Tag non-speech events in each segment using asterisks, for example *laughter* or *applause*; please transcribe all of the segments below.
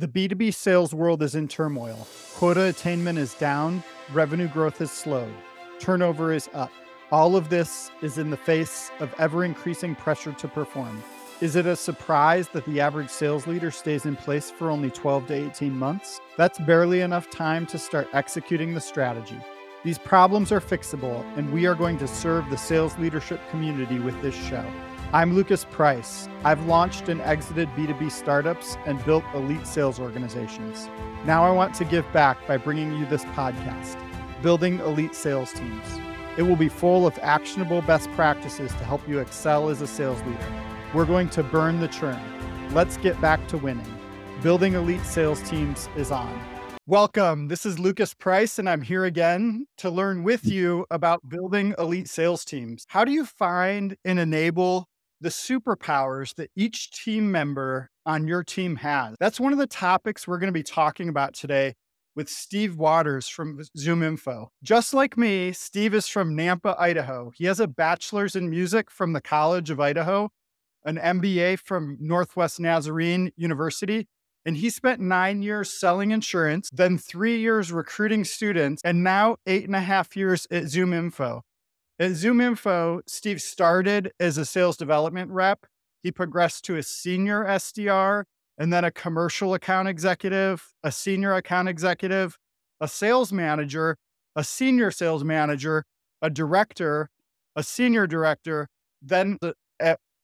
The B2B sales world is in turmoil. Quota attainment is down, revenue growth has slowed, turnover is up. All of this is in the face of ever increasing pressure to perform. Is it a surprise that the average sales leader stays in place for only 12 to 18 months? That's barely enough time to start executing the strategy. These problems are fixable, and we are going to serve the sales leadership community with this show. I'm Lucas Price. I've launched and exited B2B startups and built elite sales organizations. Now I want to give back by bringing you this podcast, Building Elite Sales Teams. It will be full of actionable best practices to help you excel as a sales leader. We're going to burn the churn. Let's get back to winning. Building elite sales teams is on. Welcome. This is Lucas Price, and I'm here again to learn with you about building elite sales teams. How do you find and enable the superpowers that each team member on your team has. That's one of the topics we're going to be talking about today with Steve Waters from ZoomInfo. Just like me, Steve is from Nampa, Idaho. He has a bachelor's in music from the College of Idaho, an MBA from Northwest Nazarene University, and he spent nine years selling insurance, then three years recruiting students, and now eight and a half years at ZoomInfo. At ZoomInfo, Steve started as a sales development rep. He progressed to a senior SDR and then a commercial account executive, a senior account executive, a sales manager, a senior sales manager, a director, a senior director, then the,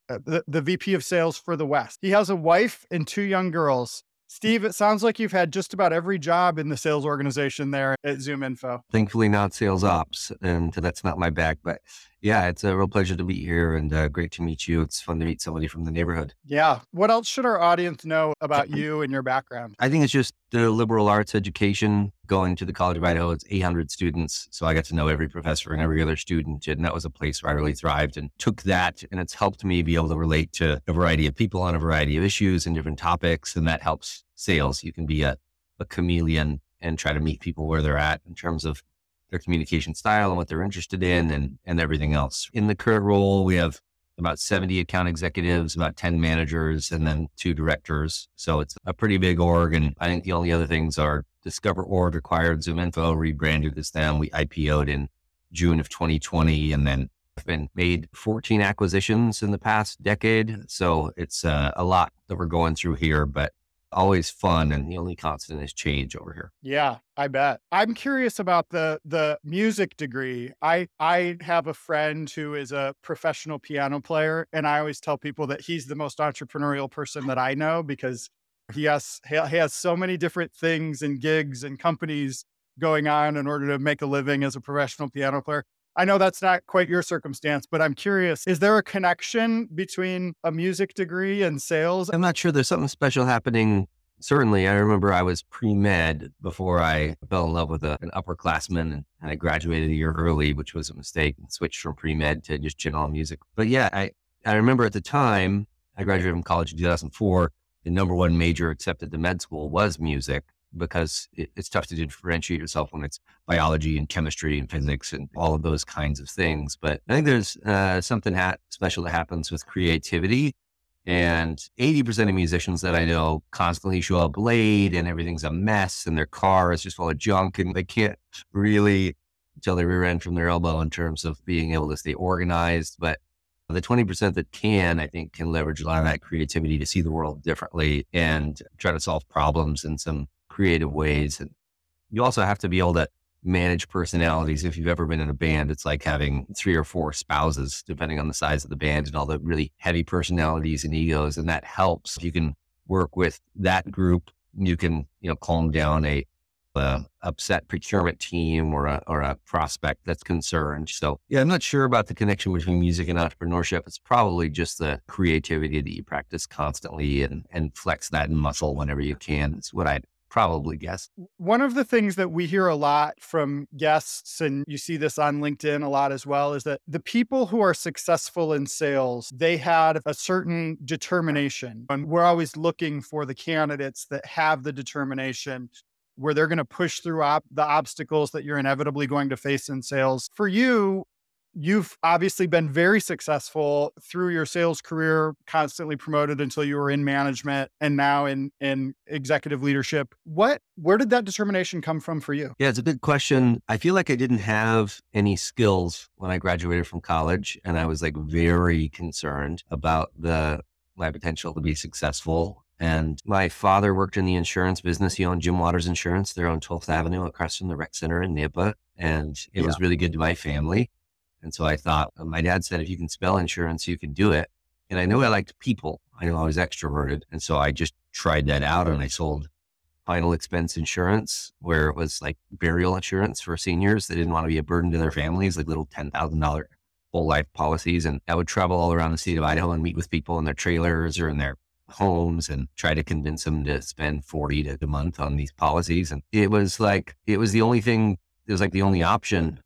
the, the VP of sales for the West. He has a wife and two young girls. Steve, it sounds like you've had just about every job in the sales organization there at ZoomInfo. Thankfully, not sales ops, and that's not my bag. But yeah, it's a real pleasure to be here and uh, great to meet you. It's fun to meet somebody from the neighborhood. Yeah. What else should our audience know about *clears throat* you and your background? I think it's just the liberal arts education. Going to the College of Idaho, it's 800 students. So I got to know every professor and every other student. And that was a place where I really thrived and took that. And it's helped me be able to relate to a variety of people on a variety of issues and different topics. And that helps sales. You can be a, a chameleon and try to meet people where they're at in terms of their communication style and what they're interested in and, and everything else. In the current role, we have about 70 account executives, about 10 managers, and then two directors. So it's a pretty big org. And I think the only other things are Discover Org acquired ZoomInfo, rebranded as them. We IPO'd in June of 2020 and then been made 14 acquisitions in the past decade. So it's uh, a lot that we're going through here, but always fun and the only constant is change over here. Yeah, I bet. I'm curious about the the music degree. I I have a friend who is a professional piano player and I always tell people that he's the most entrepreneurial person that I know because he has he has so many different things and gigs and companies going on in order to make a living as a professional piano player. I know that's not quite your circumstance, but I'm curious is there a connection between a music degree and sales? I'm not sure there's something special happening. Certainly, I remember I was pre med before I fell in love with a, an upperclassman and, and I graduated a year early, which was a mistake and switched from pre med to just general music. But yeah, I, I remember at the time I graduated from college in 2004. The number one major except accepted to med school was music because it, it's tough to differentiate yourself when it's biology and chemistry and physics and all of those kinds of things. But I think there's uh, something ha- special that happens with creativity. And 80% of musicians that I know constantly show up late and everything's a mess and their car is just full of junk and they can't really tell their rear end from their elbow in terms of being able to stay organized. But the 20% that can, I think, can leverage a lot of that creativity to see the world differently and try to solve problems in some creative ways. And you also have to be able to manage personalities. If you've ever been in a band, it's like having three or four spouses, depending on the size of the band and all the really heavy personalities and egos. And that helps. You can work with that group. You can, you know, calm down a, a upset procurement team or a, or a prospect that's concerned. So yeah, I'm not sure about the connection between music and entrepreneurship. It's probably just the creativity that you practice constantly and, and flex that muscle whenever you can. It's what I'd probably guess. One of the things that we hear a lot from guests, and you see this on LinkedIn a lot as well, is that the people who are successful in sales, they had a certain determination. And we're always looking for the candidates that have the determination where they're going to push through op- the obstacles that you're inevitably going to face in sales. For you, you've obviously been very successful through your sales career, constantly promoted until you were in management and now in in executive leadership. What where did that determination come from for you? Yeah, it's a good question. I feel like I didn't have any skills when I graduated from college and I was like very concerned about the my potential to be successful. And my father worked in the insurance business. He owned Jim Waters Insurance. They're on 12th Avenue across from the rec center in Nampa. And it yeah. was really good to my family. And so I thought, uh, my dad said, if you can spell insurance, you can do it. And I knew I liked people. I knew I was extroverted. And so I just tried that out and I sold final expense insurance, where it was like burial insurance for seniors that didn't want to be a burden to their families, like little $10,000 whole life policies. And I would travel all around the state of Idaho and meet with people in their trailers or in their homes and try to convince them to spend 40 to a month on these policies. And it was like, it was the only thing, it was like the only option.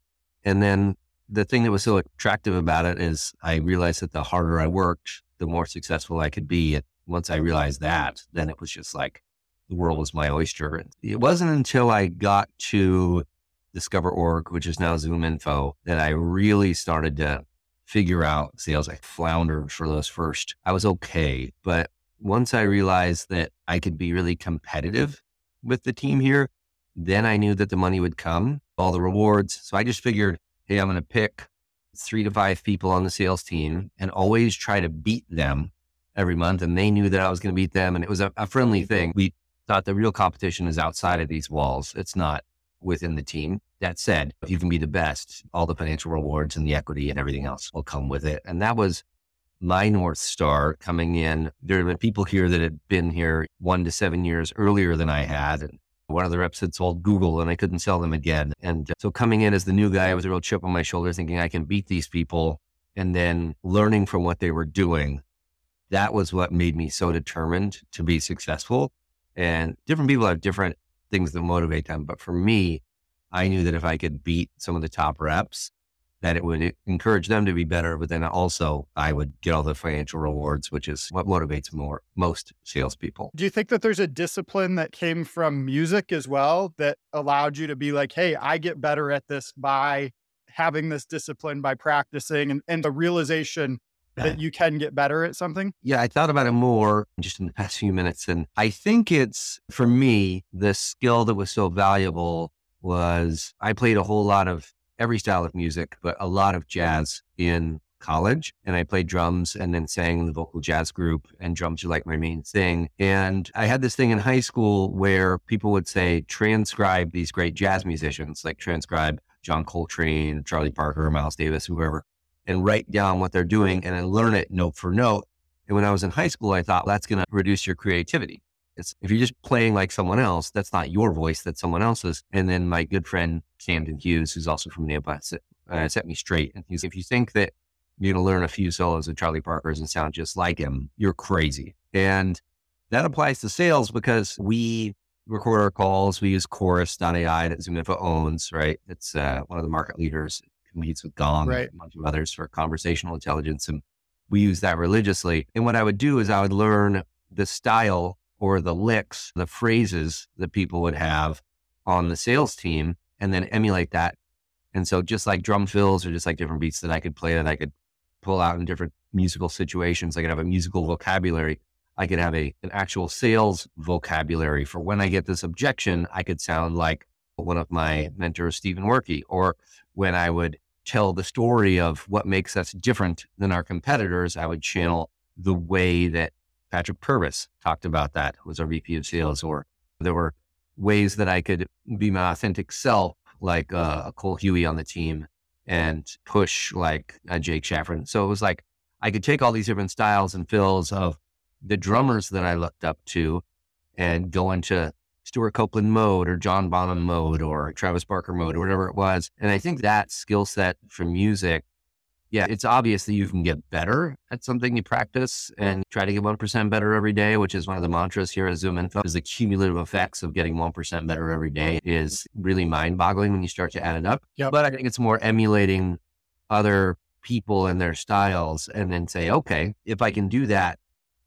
And then the thing that was so attractive about it is I realized that the harder I worked, the more successful I could be. And once I realized that, then it was just like the world was my oyster. It wasn't until I got to Discover Org, which is now Zoom Info, that I really started to figure out sales. I floundered for those first. I was okay, but once I realized that I could be really competitive with the team here, then I knew that the money would come, all the rewards. So I just figured hey, I'm going to pick three to five people on the sales team and always try to beat them every month. And they knew that I was going to beat them. And it was a, a friendly thing. We thought the real competition is outside of these walls. It's not within the team. That said, if you can be the best, all the financial rewards and the equity and everything else will come with it. And that was my North Star coming in. There have been people here that had been here one to seven years earlier than I had. And one of the reps had sold Google and I couldn't sell them again. And uh, so coming in as the new guy I was a real chip on my shoulder, thinking I can beat these people and then learning from what they were doing, that was what made me so determined to be successful. And different people have different things that motivate them. But for me, I knew that if I could beat some of the top reps, that it would encourage them to be better, but then also I would get all the financial rewards, which is what motivates more most salespeople. Do you think that there's a discipline that came from music as well that allowed you to be like, hey, I get better at this by having this discipline, by practicing and, and the realization that you can get better at something? Yeah, I thought about it more just in the past few minutes. And I think it's for me, the skill that was so valuable was I played a whole lot of every style of music, but a lot of jazz in college. And I played drums and then sang in the vocal jazz group, and drums are like my main thing. And I had this thing in high school where people would say, transcribe these great jazz musicians, like transcribe John Coltrane, Charlie Parker, Miles Davis, whoever, and write down what they're doing and then learn it note for note. And when I was in high school, I thought that's going to reduce your creativity. It's, if you're just playing like someone else, that's not your voice, that's someone else's. And then my good friend Camden Hughes, who's also from Nampa, set, uh, set me straight. And he's, if you think that you're going to learn a few solos of Charlie Parker's and sound just like him, you're crazy. And that applies to sales because we record our calls. We use Chorus.ai that ZoomInfo owns, right? It's uh, one of the market leaders. It competes with Gong right. and a bunch of others for conversational intelligence. And we use that religiously. And what I would do is I would learn the style or the licks, the phrases that people would have on the sales team and then emulate that. And so just like drum fills or just like different beats that I could play that I could pull out in different musical situations, I could have a musical vocabulary. I could have a, an actual sales vocabulary for when I get this objection, I could sound like one of my mentors, Stephen Workey, or when I would tell the story of what makes us different than our competitors, I would channel the way that Patrick Purvis talked about that, was our VP of sales, or there were ways that I could be my authentic self, like uh, a Cole Huey on the team and push like a Jake Shaffron. So it was like I could take all these different styles and fills of the drummers that I looked up to and go into Stewart Copeland mode or John Bonham mode or Travis Barker mode or whatever it was. And I think that skill set for music yeah, it's obvious that you can get better at something you practice and try to get 1% better every day, which is one of the mantras here at ZoomInfo is the cumulative effects of getting 1% better every day is really mind boggling when you start to add it up. Yep. But I think it's more emulating other people and their styles and then say, okay, if I can do that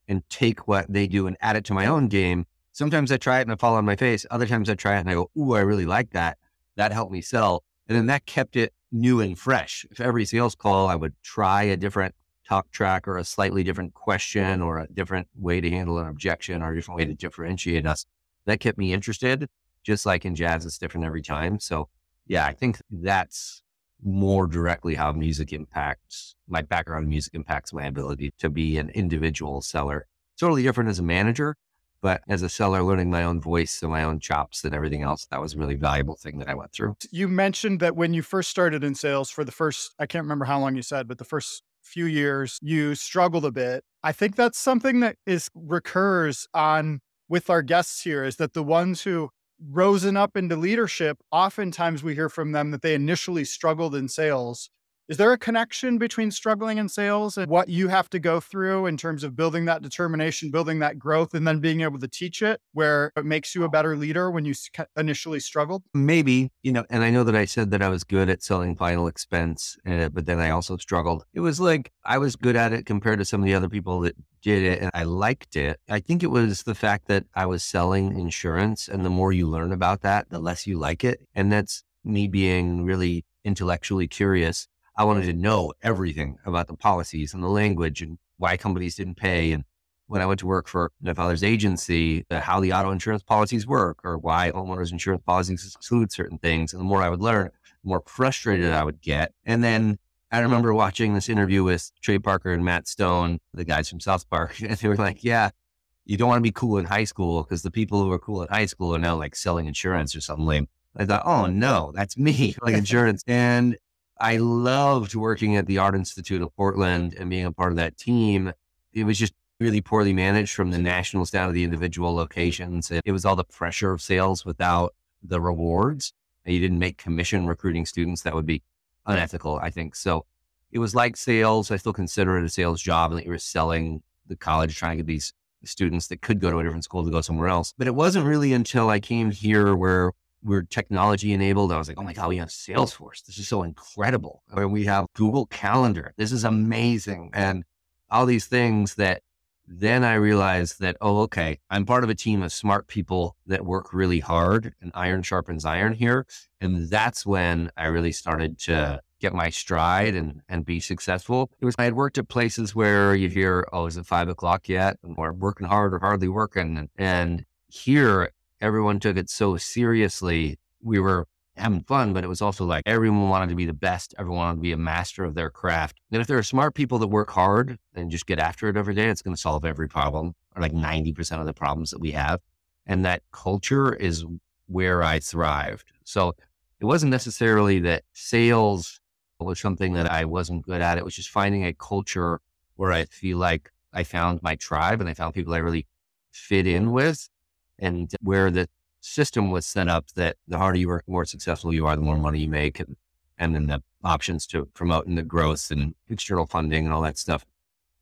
and take what they do and add it to my own game, sometimes I try it and I fall on my face. Other times I try it and I go, ooh, I really like that. That helped me sell. And then that kept it new and fresh. If every sales call, I would try a different talk track or a slightly different question or a different way to handle an objection or a different way to differentiate us. That kept me interested. Just like in jazz, it's different every time. So yeah, I think that's more directly how music impacts my background in music impacts my ability to be an individual seller. Totally different as a manager, but as a seller, learning my own voice and my own chops and everything else, that was a really valuable thing that I went through. You mentioned that when you first started in sales for the first, I can't remember how long you said, but the first few years, you struggled a bit. I think that's something that is recurs on with our guests here is that the ones who risen up into leadership, oftentimes we hear from them that they initially struggled in sales is there a connection between struggling in sales and what you have to go through in terms of building that determination, building that growth, and then being able to teach it where it makes you a better leader when you initially struggled? Maybe, you know, and I know that I said that I was good at selling final expense, uh, but then I also struggled. It was like I was good at it compared to some of the other people that did it and I liked it. I think it was the fact that I was selling insurance. And the more you learn about that, the less you like it. And that's me being really intellectually curious I wanted to know everything about the policies and the language and why companies didn't pay. And when I went to work for my father's agency, uh, how the auto insurance policies work or why homeowners insurance policies exclude certain things. And the more I would learn, the more frustrated I would get. And then I remember watching this interview with Trey Parker and Matt Stone, the guys from South Park, *laughs* and they were like, yeah, you don't want to be cool in high school because the people who are cool in high school are now like selling insurance or something lame. I thought, oh no, that's me, *laughs* like insurance. And I loved working at the Art Institute of Portland and being a part of that team. It was just really poorly managed from the nationals down to the individual locations. It was all the pressure of sales without the rewards. You didn't make commission recruiting students. That would be unethical, I think. So it was like sales. I still consider it a sales job and that you were selling the college, trying to get these students that could go to a different school to go somewhere else. But it wasn't really until I came here where we're technology enabled. I was like, oh my God, we have Salesforce. This is so incredible. I mean, we have Google Calendar. This is amazing. And all these things that then I realized that, oh, okay, I'm part of a team of smart people that work really hard and iron sharpens iron here. And that's when I really started to get my stride and, and be successful. It was, I had worked at places where you hear, oh, is it five o'clock yet? And we're working hard or hardly working. And, and here everyone took it so seriously. We were having fun, but it was also like everyone wanted to be the best. Everyone wanted to be a master of their craft. And if there are smart people that work hard and just get after it every day, it's going to solve every problem or like 90% of the problems that we have. And that culture is where I thrived. So it wasn't necessarily that sales was something that I wasn't good at. It was just finding a culture where I feel like I found my tribe and I found people I really fit in with and where the system was set up that the harder you work, more successful you are, the more money you make, and, and then the options to promote and the growth and external funding and all that stuff.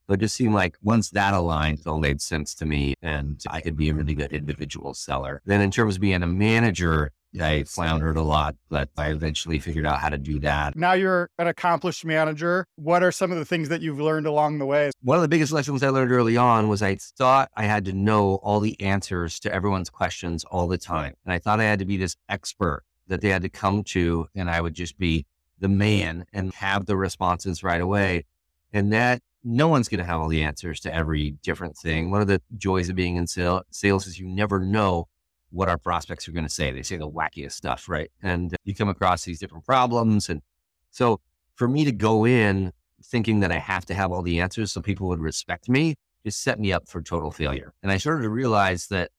So it just seemed like once that aligned, it all made sense to me and I could be a really good individual seller. Then in terms of being a manager, I floundered a lot, but I eventually figured out how to do that. Now you're an accomplished manager. What are some of the things that you've learned along the way? One of the biggest lessons I learned early on was I thought I had to know all the answers to everyone's questions all the time. And I thought I had to be this expert that they had to come to, and I would just be the man and have the responses right away. And that no one's going to have all the answers to every different thing. One of the joys of being in sales is you never know what our prospects are going to say. They say the wackiest stuff, right? And you come across these different problems. And so for me to go in thinking that I have to have all the answers so people would respect me just set me up for total failure. And I started to realize that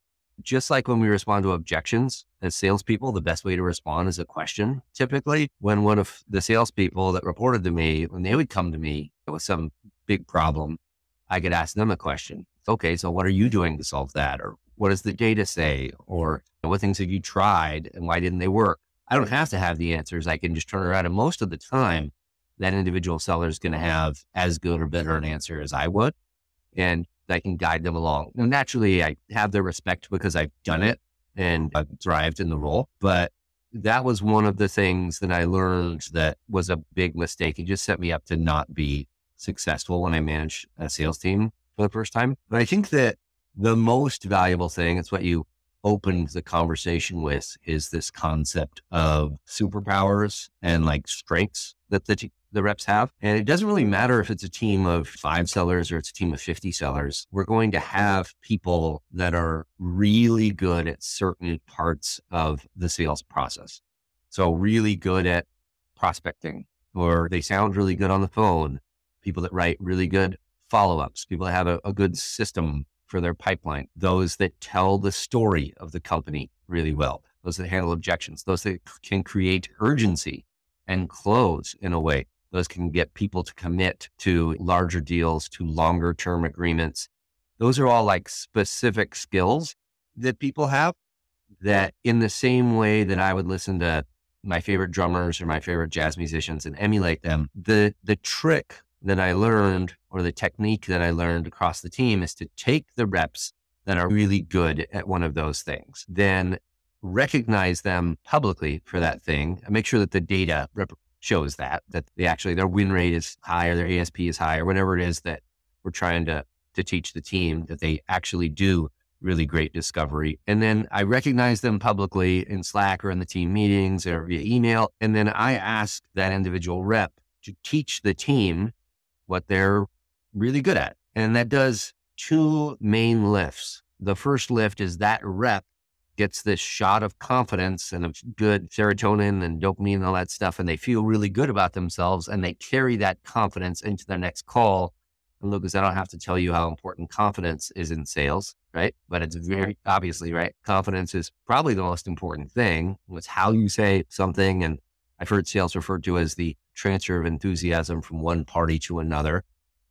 just like when we respond to objections as salespeople, the best way to respond is a question. Typically, when one of the salespeople that reported to me, when they would come to me with some big problem, I could ask them a question. Okay, so what are you doing to solve that? Or what does the data say? Or what things have you tried and why didn't they work? I don't have to have the answers. I can just turn around. And most of the time, that individual seller is going to have as good or better an answer as I would. And I can guide them along. Now, naturally, I have their respect because I've done it and I've thrived in the role. But that was one of the things that I learned that was a big mistake. It just set me up to not be successful when I managed a sales team for the first time. But I think that the most valuable thing, it's what you opened the conversation with is this concept of superpowers and like strengths that the, t- the reps have. And it doesn't really matter if it's a team of five sellers or it's a team of 50 sellers. We're going to have people that are really good at certain parts of the sales process. So really good at prospecting or they sound really good on the phone. People that write really good follow ups, people that have a, a good system for their pipeline, those that tell the story of the company really well, those that handle objections, those that can create urgency and close in a way. Those can get people to commit to larger deals, to longer term agreements. Those are all like specific skills that people have that in the same way that I would listen to my favorite drummers or my favorite jazz musicians and emulate them, the the trick that I learned or the technique that I learned across the team is to take the reps that are really good at one of those things, then recognize them publicly for that thing make sure that the data rep- shows that, that they actually, their win rate is high or their ASP is high or whatever it is that we're trying to, to teach the team that they actually do really great discovery. And then I recognize them publicly in Slack or in the team meetings or via email. And then I ask that individual rep to teach the team what they're really good at. And that does two main lifts. The first lift is that rep gets this shot of confidence and of good serotonin and dopamine and all that stuff. And they feel really good about themselves and they carry that confidence into their next call. And Lucas, I don't have to tell you how important confidence is in sales, right? But it's very obviously, right? Confidence is probably the most important thing. It's how you say something. And I've heard sales referred to as the transfer of enthusiasm from one party to another.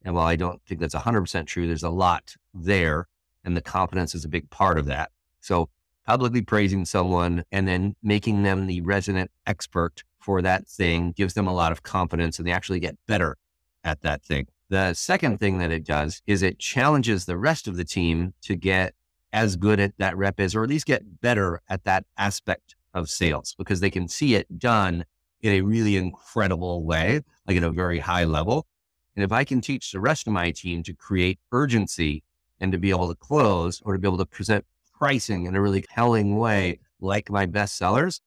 And while I don't think that's 100% true, there's a lot there. And the confidence is a big part of that. So publicly praising someone and then making them the resident expert for that thing gives them a lot of confidence and they actually get better at that thing. The second thing that it does is it challenges the rest of the team to get as good at that rep is, or at least get better at that aspect of sales because they can see it done in a really incredible way, like at a very high level. And if I can teach the rest of my team to create urgency and to be able to close or to be able to present pricing in a really compelling way, like my best sellers,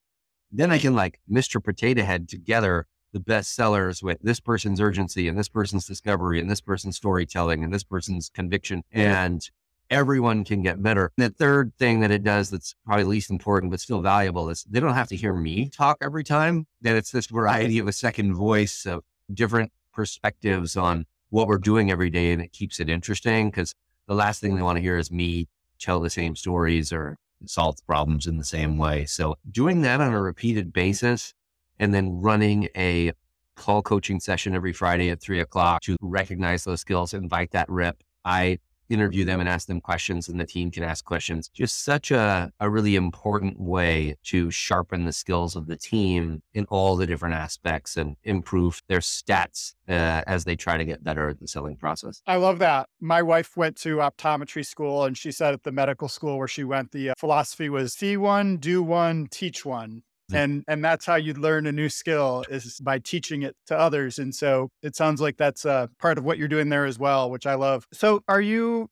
then I can like Mr. Potato Head together the best sellers with this person's urgency and this person's discovery and this person's storytelling and this person's conviction. And everyone can get better. And the third thing that it does that's probably least important, but still valuable is they don't have to hear me talk every time. That it's this variety of a second voice of different perspectives on what we're doing every day. And it keeps it interesting because the last thing they want to hear is me tell the same stories or solve problems in the same way. So doing that on a repeated basis and then running a call coaching session every Friday at three o'clock to recognize those skills, invite that rep. I interview them and ask them questions and the team can ask questions. Just such a, a really important way to sharpen the skills of the team in all the different aspects and improve their stats uh, as they try to get better at the selling process. I love that. My wife went to optometry school and she said at the medical school where she went, the uh, philosophy was see one, do one, teach one and and that's how you learn a new skill is by teaching it to others and so it sounds like that's uh, part of what you're doing there as well which i love. So are you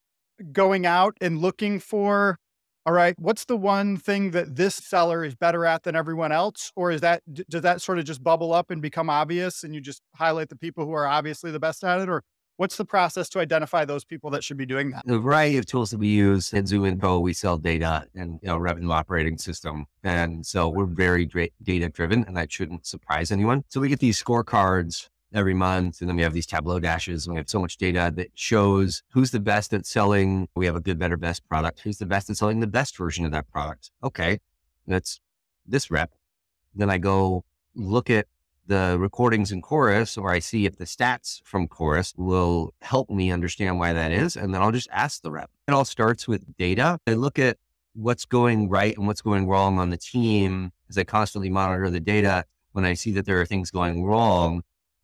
going out and looking for all right what's the one thing that this seller is better at than everyone else? Or is that does that sort of just bubble up and become obvious and you just highlight the people who are obviously the best at it? Or What's the process to identify those people that should be doing that? The variety of tools that we use at ZoomInfo, we sell data and you know, revenue operating system. And so we're very data driven and that shouldn't surprise anyone. So we get these scorecards every month. And then we have these Tableau dashes. And we have so much data that shows who's the best at selling. We have a good, better, best product. Who's the best at selling the best version of that product? Okay. That's this rep. Then I go look at the recordings in chorus or I see if the stats from chorus will help me understand why that is. And then I'll just ask the rep. It all starts with data. I look at what's going right and what's going wrong on the team as I constantly monitor the data. When I see that there are things going wrong,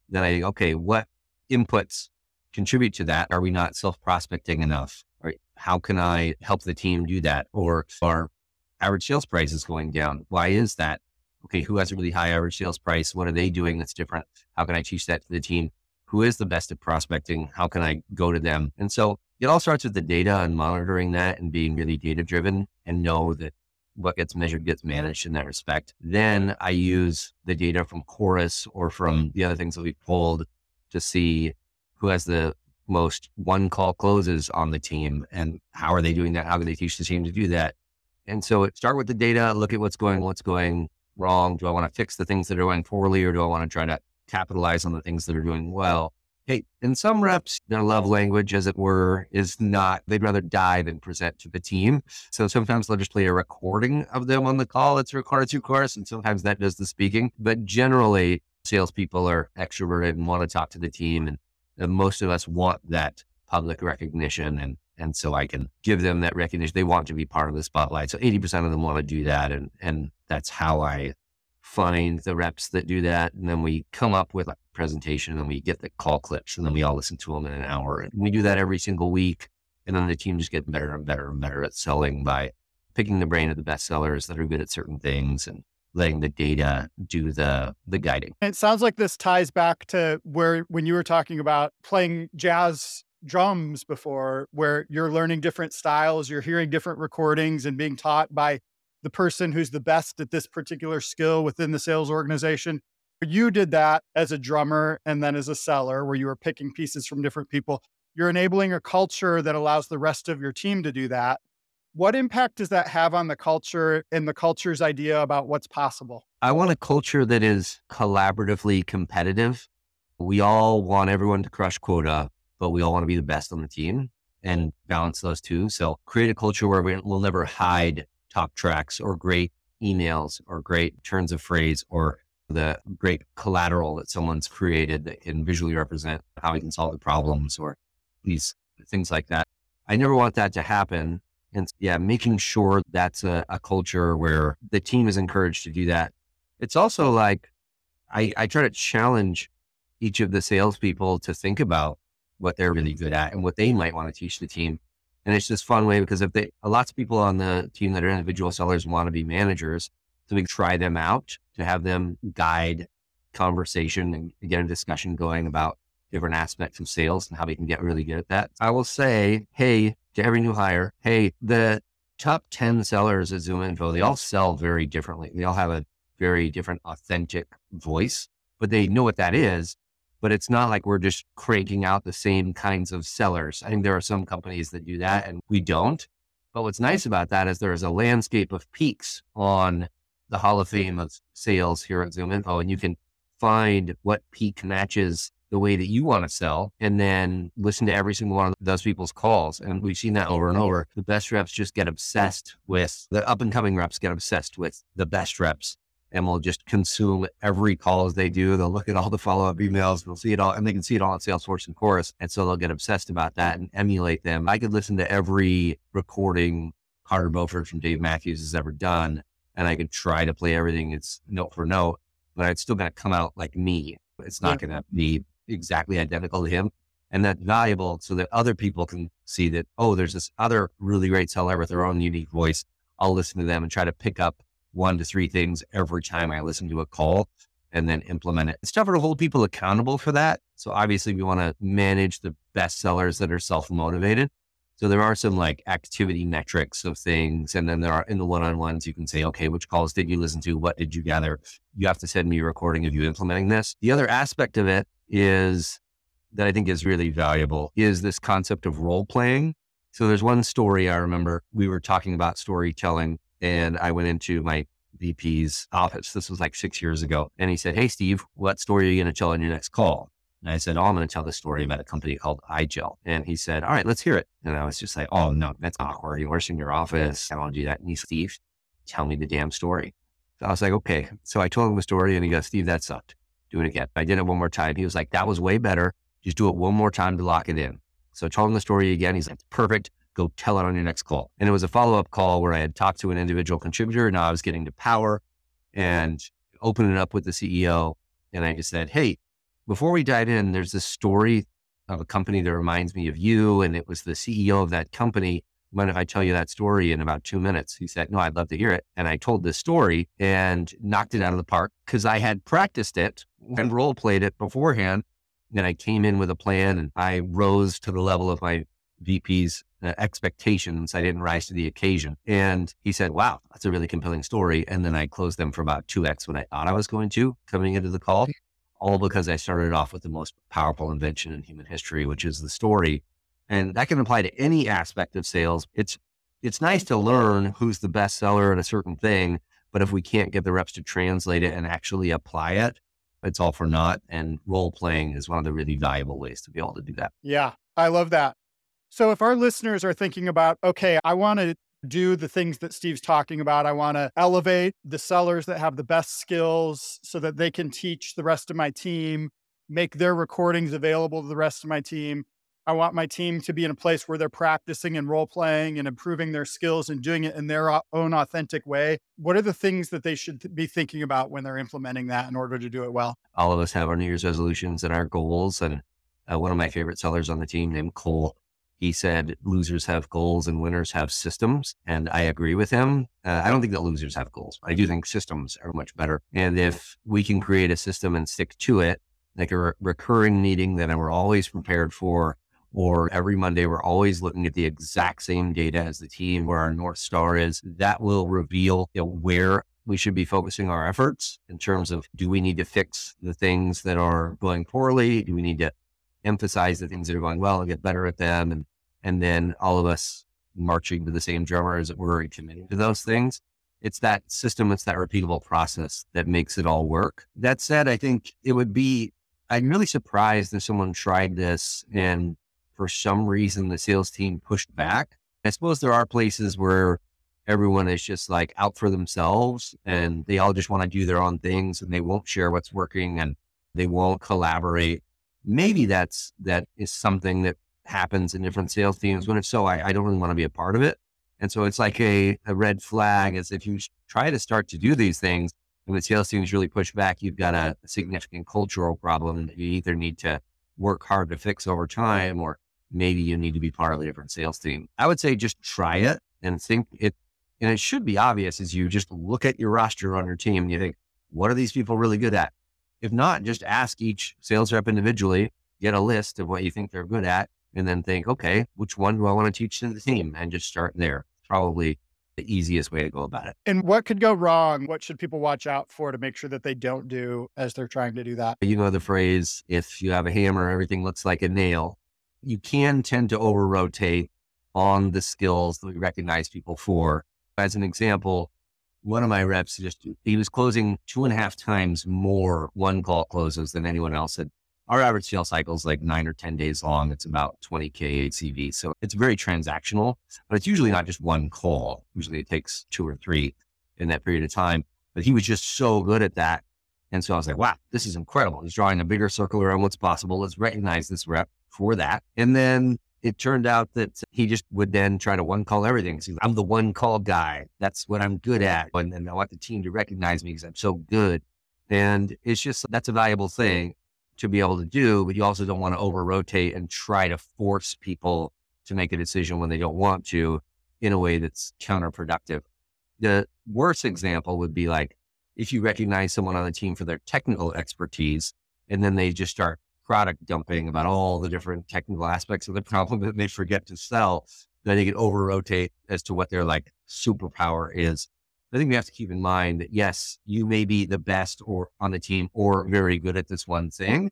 then I, okay, what inputs contribute to that? Are we not self prospecting enough? Or how can I help the team do that? Or our average sales price is going down. Why is that? Okay, who has a really high average sales price? What are they doing that's different? How can I teach that to the team? Who is the best at prospecting? How can I go to them? And so it all starts with the data and monitoring that and being really data driven and know that what gets measured gets managed in that respect. Then I use the data from Chorus or from the other things that we've pulled to see who has the most one call closes on the team and how are they doing that? How can they teach the team to do that? And so start with the data, look at what's going, what's going wrong. Do I want to fix the things that are going poorly or do I want to try to capitalize on the things that are doing well? Hey, in some reps, their love language, as it were, is not, they'd rather die than present to the team. So sometimes they'll just play a recording of them on the call. It's recorded through Chorus, and sometimes that does the speaking. But generally, salespeople are extroverted and want to talk to the team. And, and most of us want that public recognition. And, and so I can give them that recognition. They want to be part of the spotlight. So 80% of them want to do that. And, and that's how I find the reps that do that. And then we come up with a presentation and we get the call clips and then we all listen to them in an hour. And we do that every single week. And then the team just get better and better and better at selling by picking the brain of the best sellers that are good at certain things and letting the data do the the guiding. It sounds like this ties back to where when you were talking about playing jazz drums before where you're learning different styles, you're hearing different recordings and being taught by the person who's the best at this particular skill within the sales organization. You did that as a drummer and then as a seller, where you were picking pieces from different people. You're enabling a culture that allows the rest of your team to do that. What impact does that have on the culture and the culture's idea about what's possible? I want a culture that is collaboratively competitive. We all want everyone to crush quota, but we all want to be the best on the team and balance those two. So create a culture where we'll never hide talk tracks or great emails or great turns of phrase or the great collateral that someone's created that can visually represent how we can solve the problems or these things like that. I never want that to happen. And yeah, making sure that's a, a culture where the team is encouraged to do that. It's also like I, I try to challenge each of the salespeople to think about what they're really good at and what they might want to teach the team. And it's just fun way because if they, lots of people on the team that are individual sellers want to be managers, so we try them out to have them guide conversation and get a discussion going about different aspects of sales and how we can get really good at that. I will say, hey, to every new hire, hey, the top 10 sellers at ZoomInfo, they all sell very differently. They all have a very different authentic voice, but they know what that is but it's not like we're just cranking out the same kinds of sellers. I think there are some companies that do that and we don't. But what's nice about that is there is a landscape of peaks on the Hall of Fame of sales here at ZoomInfo, and you can find what peak matches the way that you want to sell and then listen to every single one of those people's calls. And we've seen that over and over. The best reps just get obsessed with the up and coming reps get obsessed with the best reps and will just consume every call as they do. They'll look at all the follow up emails. They'll see it all, and they can see it all in Salesforce and Chorus. And so they'll get obsessed about that and emulate them. I could listen to every recording Carter Beauford from Dave Matthews has ever done, and I could try to play everything it's note for note, but it's still going to come out like me. It's not yeah. going to be exactly identical to him. And that's valuable so that other people can see that, oh, there's this other really great seller with their own unique voice. I'll listen to them and try to pick up one to three things every time I listen to a call and then implement it. It's tougher to hold people accountable for that. So obviously we want to manage the best sellers that are self-motivated. So there are some like activity metrics of things. And then there are in the one-on-ones, you can say, okay, which calls did you listen to? What did you gather? You have to send me a recording of you implementing this. The other aspect of it is that I think is really valuable is this concept of role playing. So there's one story I remember we were talking about storytelling and I went into my VP's office. This was like six years ago. And he said, Hey, Steve, what story are you going to tell on your next call? And I said, Oh, I'm going to tell the story about a company called iGel. And he said, All right, let's hear it. And I was just like, Oh, no, that's awkward. You're in your office. I don't do that. And he said, Steve, tell me the damn story. So I was like, Okay. So I told him the story and he goes, Steve, that sucked. Do it again. I did it one more time. He was like, That was way better. Just do it one more time to lock it in. So I told him the story again. He's like, Perfect go tell it on your next call. And it was a follow up call where I had talked to an individual contributor. Now I was getting to power and opening it up with the CEO. And I just said, Hey, before we dive in, there's this story of a company that reminds me of you. And it was the CEO of that company. Mind if I tell you that story in about two minutes? He said, No, I'd love to hear it. And I told this story and knocked it out of the park because I had practiced it and role played it beforehand. And I came in with a plan and I rose to the level of my VP's uh, expectations. I didn't rise to the occasion. And he said, wow, that's a really compelling story. And then I closed them for about 2x when I thought I was going to coming into the call, all because I started off with the most powerful invention in human history, which is the story. And that can apply to any aspect of sales. It's, it's nice to learn who's the best seller at a certain thing, but if we can't get the reps to translate it and actually apply it, it's all for naught. And role playing is one of the really valuable ways to be able to do that. Yeah, I love that. So if our listeners are thinking about, okay, I want to do the things that Steve's talking about, I want to elevate the sellers that have the best skills so that they can teach the rest of my team, make their recordings available to the rest of my team. I want my team to be in a place where they're practicing and role playing and improving their skills and doing it in their own authentic way. What are the things that they should be thinking about when they're implementing that in order to do it well? All of us have our New Year's resolutions and our goals. And uh, one of my favorite sellers on the team named Cole, he said losers have goals and winners have systems. And I agree with him. Uh, I don't think that losers have goals. I do think systems are much better. And if we can create a system and stick to it, like a re- recurring meeting that we're always prepared for, or every Monday, we're always looking at the exact same data as the team, where our North Star is. That will reveal you know, where we should be focusing our efforts in terms of do we need to fix the things that are going poorly? Do we need to emphasize the things that are going well and get better at them? And, and then all of us marching to the same drummer as we're committing to those things. It's that system, it's that repeatable process that makes it all work. That said, I think it would be, I'm really surprised if someone tried this and for some reason the sales team pushed back. I suppose there are places where everyone is just like out for themselves and they all just want to do their own things and they won't share what's working and they won't collaborate. Maybe that's that is something that happens in different sales teams. When if so, I, I don't really want to be a part of it. And so it's like a, a red flag as if you try to start to do these things and the sales teams really push back, you've got a, a significant cultural problem that you either need to work hard to fix over time or maybe you need to be part of a different sales team. I would say just try it and think it, and it should be obvious as you just look at your roster on your team and you think, what are these people really good at? If not, just ask each sales rep individually, get a list of what you think they're good at, and then think, okay, which one do I want to teach to the team? And just start there. Probably the easiest way to go about it. And what could go wrong? What should people watch out for to make sure that they don't do as they're trying to do that? You know the phrase, if you have a hammer, everything looks like a nail you can tend to over rotate on the skills that we recognize people for. As an example, one of my reps just, he was closing two and a half times more one call closes than anyone else had. Our average sales cycle is like nine or 10 days long. It's about 20K ACV. So it's very transactional, but it's usually not just one call. Usually it takes two or three in that period of time. But he was just so good at that. And so I was like, wow, this is incredible. He's drawing a bigger circle around what's possible. Let's recognize this rep for that. And then it turned out that he just would then try to one call everything. So I'm the one call guy. That's what I'm good at. And then I want the team to recognize me because I'm so good. And it's just, that's a valuable thing to be able to do, but you also don't want to over rotate and try to force people to make a decision when they don't want to in a way that's counterproductive. The worst example would be like if you recognize someone on the team for their technical expertise and then they just start product dumping about all the different technical aspects of the problem that they forget to sell, then they can over rotate as to what their like superpower is. I think we have to keep in mind that yes, you may be the best or on the team or very good at this one thing,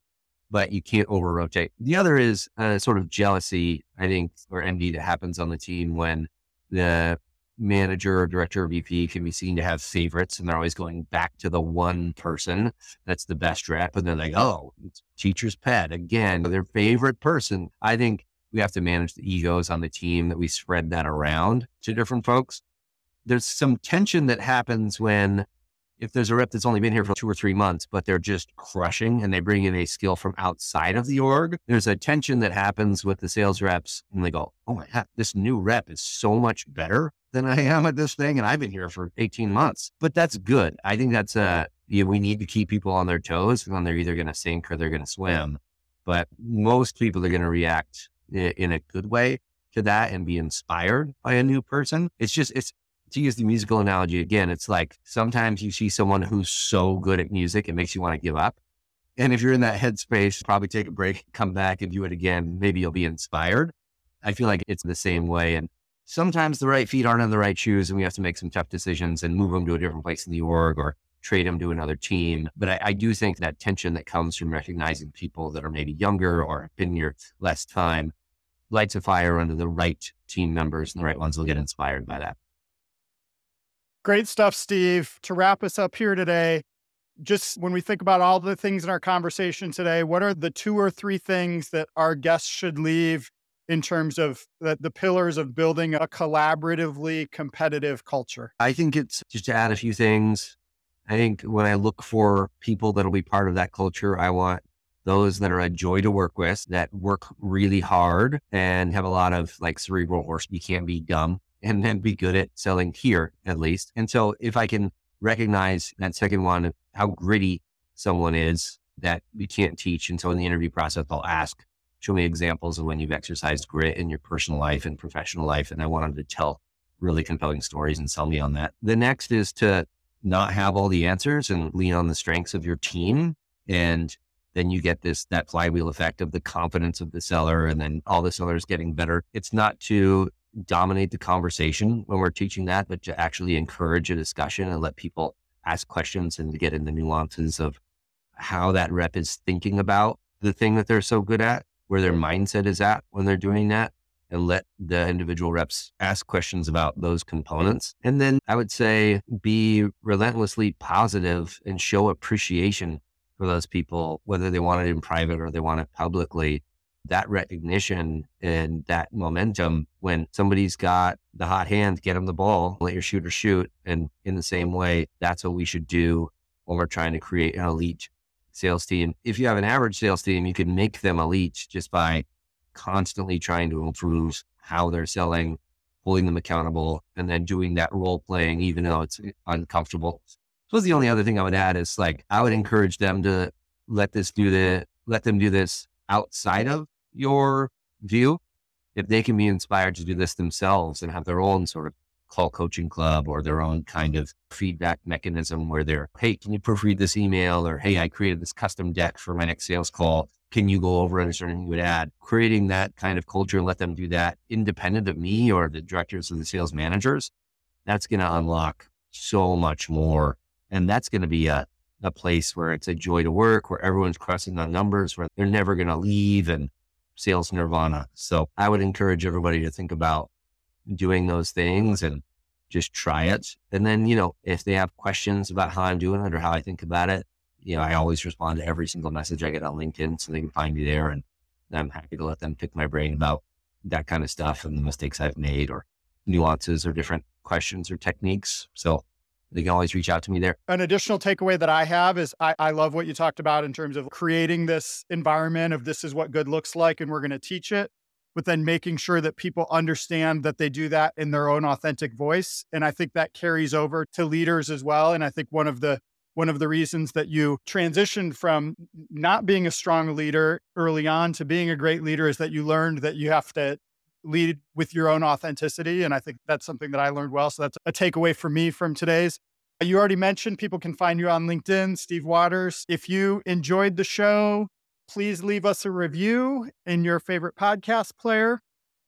but you can't over rotate. The other is a sort of jealousy, I think, or envy that happens on the team when the manager or director or VP can be seen to have favorites and they're always going back to the one person that's the best rep. And they're like, oh, teacher's pet again, their favorite person. I think we have to manage the egos on the team that we spread that around to different folks. There's some tension that happens when if there's a rep that's only been here for two or three months, but they're just crushing and they bring in a skill from outside of the org, there's a tension that happens with the sales reps and they go, Oh my God, this new rep is so much better than I am at this thing. And I've been here for 18 months, but that's good. I think that's uh, yeah, we need to keep people on their toes and they're either going to sink or they're going to swim. But most people are going to react in a good way to that and be inspired by a new person. It's just, it's, to use the musical analogy again, it's like sometimes you see someone who's so good at music, it makes you want to give up. And if you're in that headspace, probably take a break, *laughs* come back and do it again. Maybe you'll be inspired. I feel like it's the same way. And sometimes the right feet aren't in the right shoes and we have to make some tough decisions and move them to a different place in the org or trade them to another team. But I, I, do think that tension that comes from recognizing people that are maybe younger or have been here less time lights a fire under the right team members and the right ones will get inspired by that. Great stuff, Steve. To wrap us up here today, just when we think about all the things in our conversation today, what are the two or three things that our guests should leave in terms of the, the pillars of building a collaboratively competitive culture? I think it's just to add a few things. I think when I look for people that'll be part of that culture, I want those that are a joy to work with, that work really hard and have a lot of like cerebral horse. You can't be dumb and then be good at selling here at least. And so if I can recognize that second one, how gritty someone is that we can't teach. And so in the interview process, I'll ask, show me examples of when you've exercised grit in your personal life and professional life. And I want them to tell really compelling stories and sell me on that. The next is to not have all the answers and lean on the strengths of your team. And then you get this, that flywheel effect of the confidence of the seller and then all the sellers getting better. It's not to dominate the conversation when we're teaching that, but to actually encourage a discussion and let people ask questions and get in the nuances of how that rep is thinking about the thing that they're so good at, where their mindset is at when they're doing that, and let the individual reps ask questions about those components. And then I would say be relentlessly positive and show appreciation for those people, whether they want it in private or they want it publicly that recognition and that momentum when somebody's got the hot hand, get them the ball, let your shooter shoot. And in the same way, that's what we should do when we're trying to create an elite sales team. If you have an average sales team, you can make them elite just by constantly trying to improve how they're selling, holding them accountable, and then doing that role playing, even though it's uncomfortable. So the only other thing I would add is like, I would encourage them to let this do the, let them do this outside of your view, if they can be inspired to do this themselves and have their own sort of call coaching club or their own kind of feedback mechanism where they're, hey, can you proofread this email? Or hey, I created this custom deck for my next sales call. Can you go over there anything you would add? Creating that kind of culture and let them do that independent of me or the directors or the sales managers, that's going to unlock so much more. And that's going to be a, a place where it's a joy to work, where everyone's crossing on numbers, where they're never going to leave and sales nirvana. So I would encourage everybody to think about doing those things and just try it. And then, you know, if they have questions about how I'm doing it or how I think about it, you know, I always respond to every single message I get on LinkedIn so they can find me there. And I'm happy to let them pick my brain about that kind of stuff and the mistakes I've made or nuances or different questions or techniques. So they can always reach out to me there. An additional takeaway that I have is I, I love what you talked about in terms of creating this environment of this is what good looks like and we're going to teach it, but then making sure that people understand that they do that in their own authentic voice. And I think that carries over to leaders as well. And I think one of the one of the reasons that you transitioned from not being a strong leader early on to being a great leader is that you learned that you have to lead with your own authenticity. And I think that's something that I learned well. So that's a takeaway for me from today's. You already mentioned people can find you on LinkedIn, Steve Waters. If you enjoyed the show, please leave us a review in your favorite podcast player.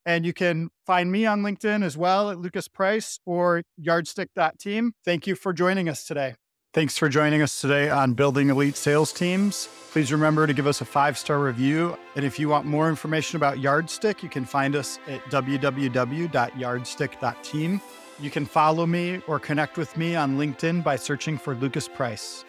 And you can find me on LinkedIn as well at Lucas Price or yardstick.team. Thank you for joining us today. Thanks for joining us today on Building Elite Sales Teams. Please remember to give us a five star review. And if you want more information about Yardstick, you can find us at www.yardstick.team. You can follow me or connect with me on LinkedIn by searching for Lucas Price.